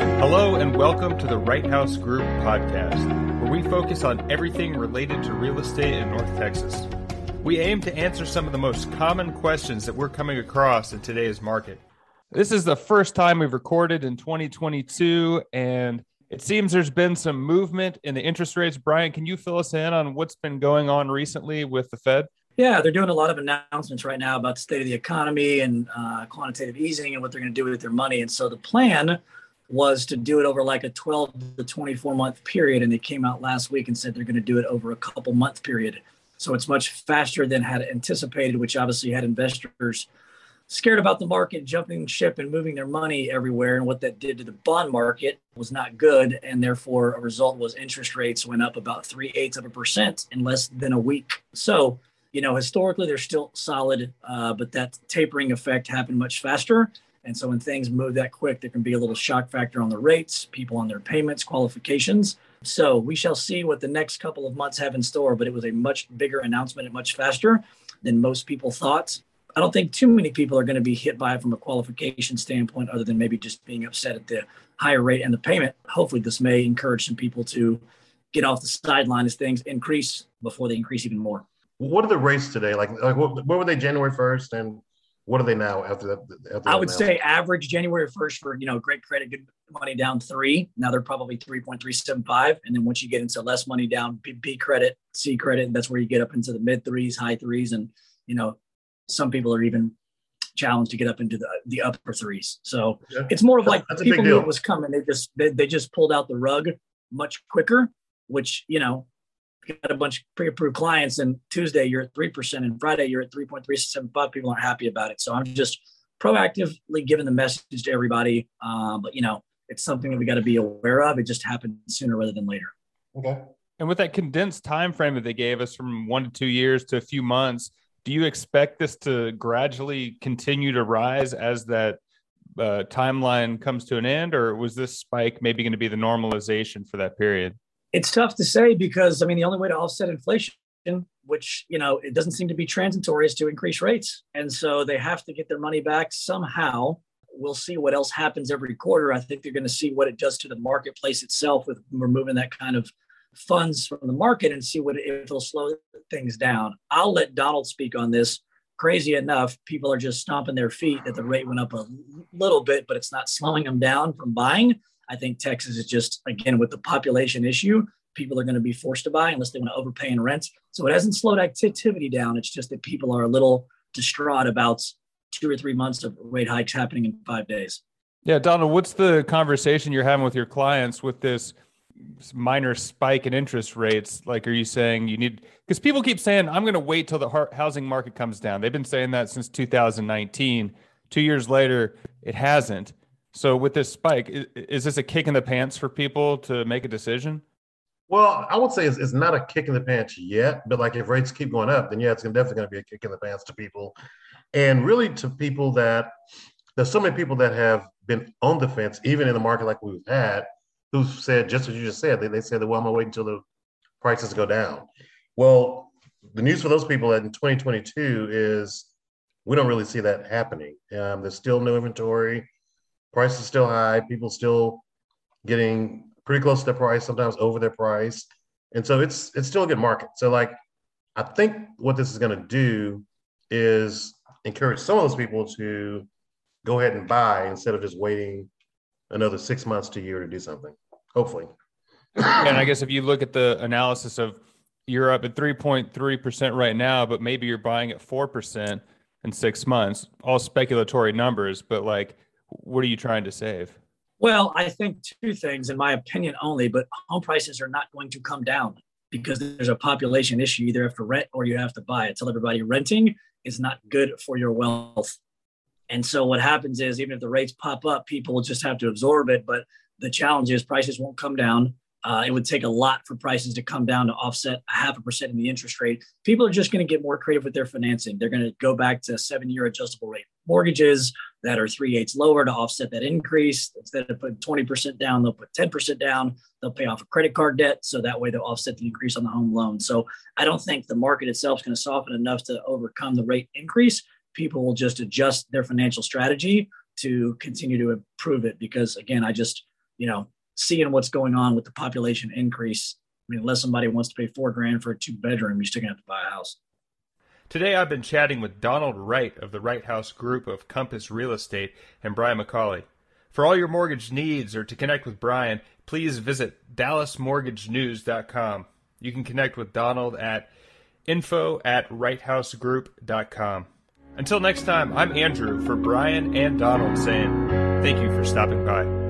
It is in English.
Hello, and welcome to the Wright House Group podcast, where we focus on everything related to real estate in North Texas. We aim to answer some of the most common questions that we're coming across in today's market. This is the first time we've recorded in 2022, and it seems there's been some movement in the interest rates. Brian, can you fill us in on what's been going on recently with the Fed? Yeah, they're doing a lot of announcements right now about the state of the economy and uh, quantitative easing and what they're going to do with their money. And so the plan was to do it over like a 12 to 24 month period. And they came out last week and said they're going to do it over a couple month period. So it's much faster than had anticipated, which obviously had investors scared about the market jumping ship and moving their money everywhere. And what that did to the bond market was not good. And therefore, a result was interest rates went up about three eighths of a percent in less than a week. So, you know, historically, they're still solid, uh, but that tapering effect happened much faster. And so when things move that quick, there can be a little shock factor on the rates, people on their payments, qualifications. So we shall see what the next couple of months have in store, but it was a much bigger announcement and much faster than most people thought. I don't think too many people are going to be hit by it from a qualification standpoint, other than maybe just being upset at the higher rate and the payment. Hopefully, this may encourage some people to get off the sideline as things increase before they increase even more. What are the rates today? Like, like what, what were they January 1st and what are they now after that? After I would say average January 1st for, you know, great credit, good money down three. Now they're probably 3.375. And then once you get into less money down, B, B credit, C credit, that's where you get up into the mid threes, high threes. And, you know, some people are even challenged to get up into the, the upper threes. So yeah. it's more of like that's people knew it was coming. They just, they, they just pulled out the rug much quicker, which, you know, got a bunch of pre-approved clients and Tuesday you're at 3% and Friday you're at 3.375. People aren't happy about it. So I'm just proactively giving the message to everybody. Um, but you know, it's something that we got to be aware of. It just happened sooner rather than later. Okay. And with that condensed time frame that they gave us from one to two years to a few months, do you expect this to gradually continue to rise as that uh, timeline comes to an end, or was this spike maybe going to be the normalization for that period? It's tough to say because I mean the only way to offset inflation, which you know it doesn't seem to be transitory, is to increase rates, and so they have to get their money back somehow. We'll see what else happens every quarter. I think they're going to see what it does to the marketplace itself with removing that kind of funds from the market and see what if it'll slow things down. I'll let Donald speak on this. Crazy enough, people are just stomping their feet that the rate went up a little bit, but it's not slowing them down from buying. I think Texas is just, again, with the population issue, people are going to be forced to buy unless they want to overpay in rents. So it hasn't slowed activity down. It's just that people are a little distraught about two or three months of rate hikes happening in five days. Yeah, Donald, what's the conversation you're having with your clients with this minor spike in interest rates? Like, are you saying you need, because people keep saying, I'm going to wait till the housing market comes down. They've been saying that since 2019. Two years later, it hasn't. So with this spike, is, this a kick in the pants for people to make a decision? Well, I would say it's, it's not a kick in the pants yet, but like if rates keep going up, then yeah, it's definitely going to be a kick in the pants to people, and really to people that there's so many people that have been on the fence, even in the market like we've had, who've said just as you just said, they, they said that well, I'm gonna wait until the prices go down. Well, the news for those people in 2022 is we don't really see that happening. Um, there's still no inventory price is still high. People still getting pretty close to their price, sometimes over their price, and so it's it's still a good market. So like, I think what this is going to do is encourage some of those people to go ahead and buy instead of just waiting another six months to a year to do something. Hopefully. and I guess if you look at the analysis of you're up at 3.3% right now, but maybe you're buying at 4% in six months, all speculatory numbers, but like what are you trying to save? Well, I think two things, in my opinion only, but home prices are not going to come down because there's a population issue. You either have to rent or you have to buy. I tell everybody renting is not good for your wealth. And so what happens is even if the rates pop up, people just have to absorb it. But the challenge is prices won't come down. Uh, it would take a lot for prices to come down to offset a half a percent in the interest rate. People are just going to get more creative with their financing. They're going to go back to seven year adjustable rate mortgages that are three eighths lower to offset that increase. Instead of putting 20% down, they'll put 10% down. They'll pay off a credit card debt. So that way they'll offset the increase on the home loan. So I don't think the market itself is going to soften enough to overcome the rate increase. People will just adjust their financial strategy to continue to improve it because, again, I just, you know, seeing what's going on with the population increase. I mean, unless somebody wants to pay four grand for a two bedroom, you're still gonna have to buy a house. Today I've been chatting with Donald Wright of the Wright House Group of Compass Real Estate and Brian McCauley. For all your mortgage needs or to connect with Brian, please visit dallasmortgagenews.com. You can connect with Donald at info at wrighthousegroup.com. Until next time, I'm Andrew for Brian and Donald saying thank you for stopping by.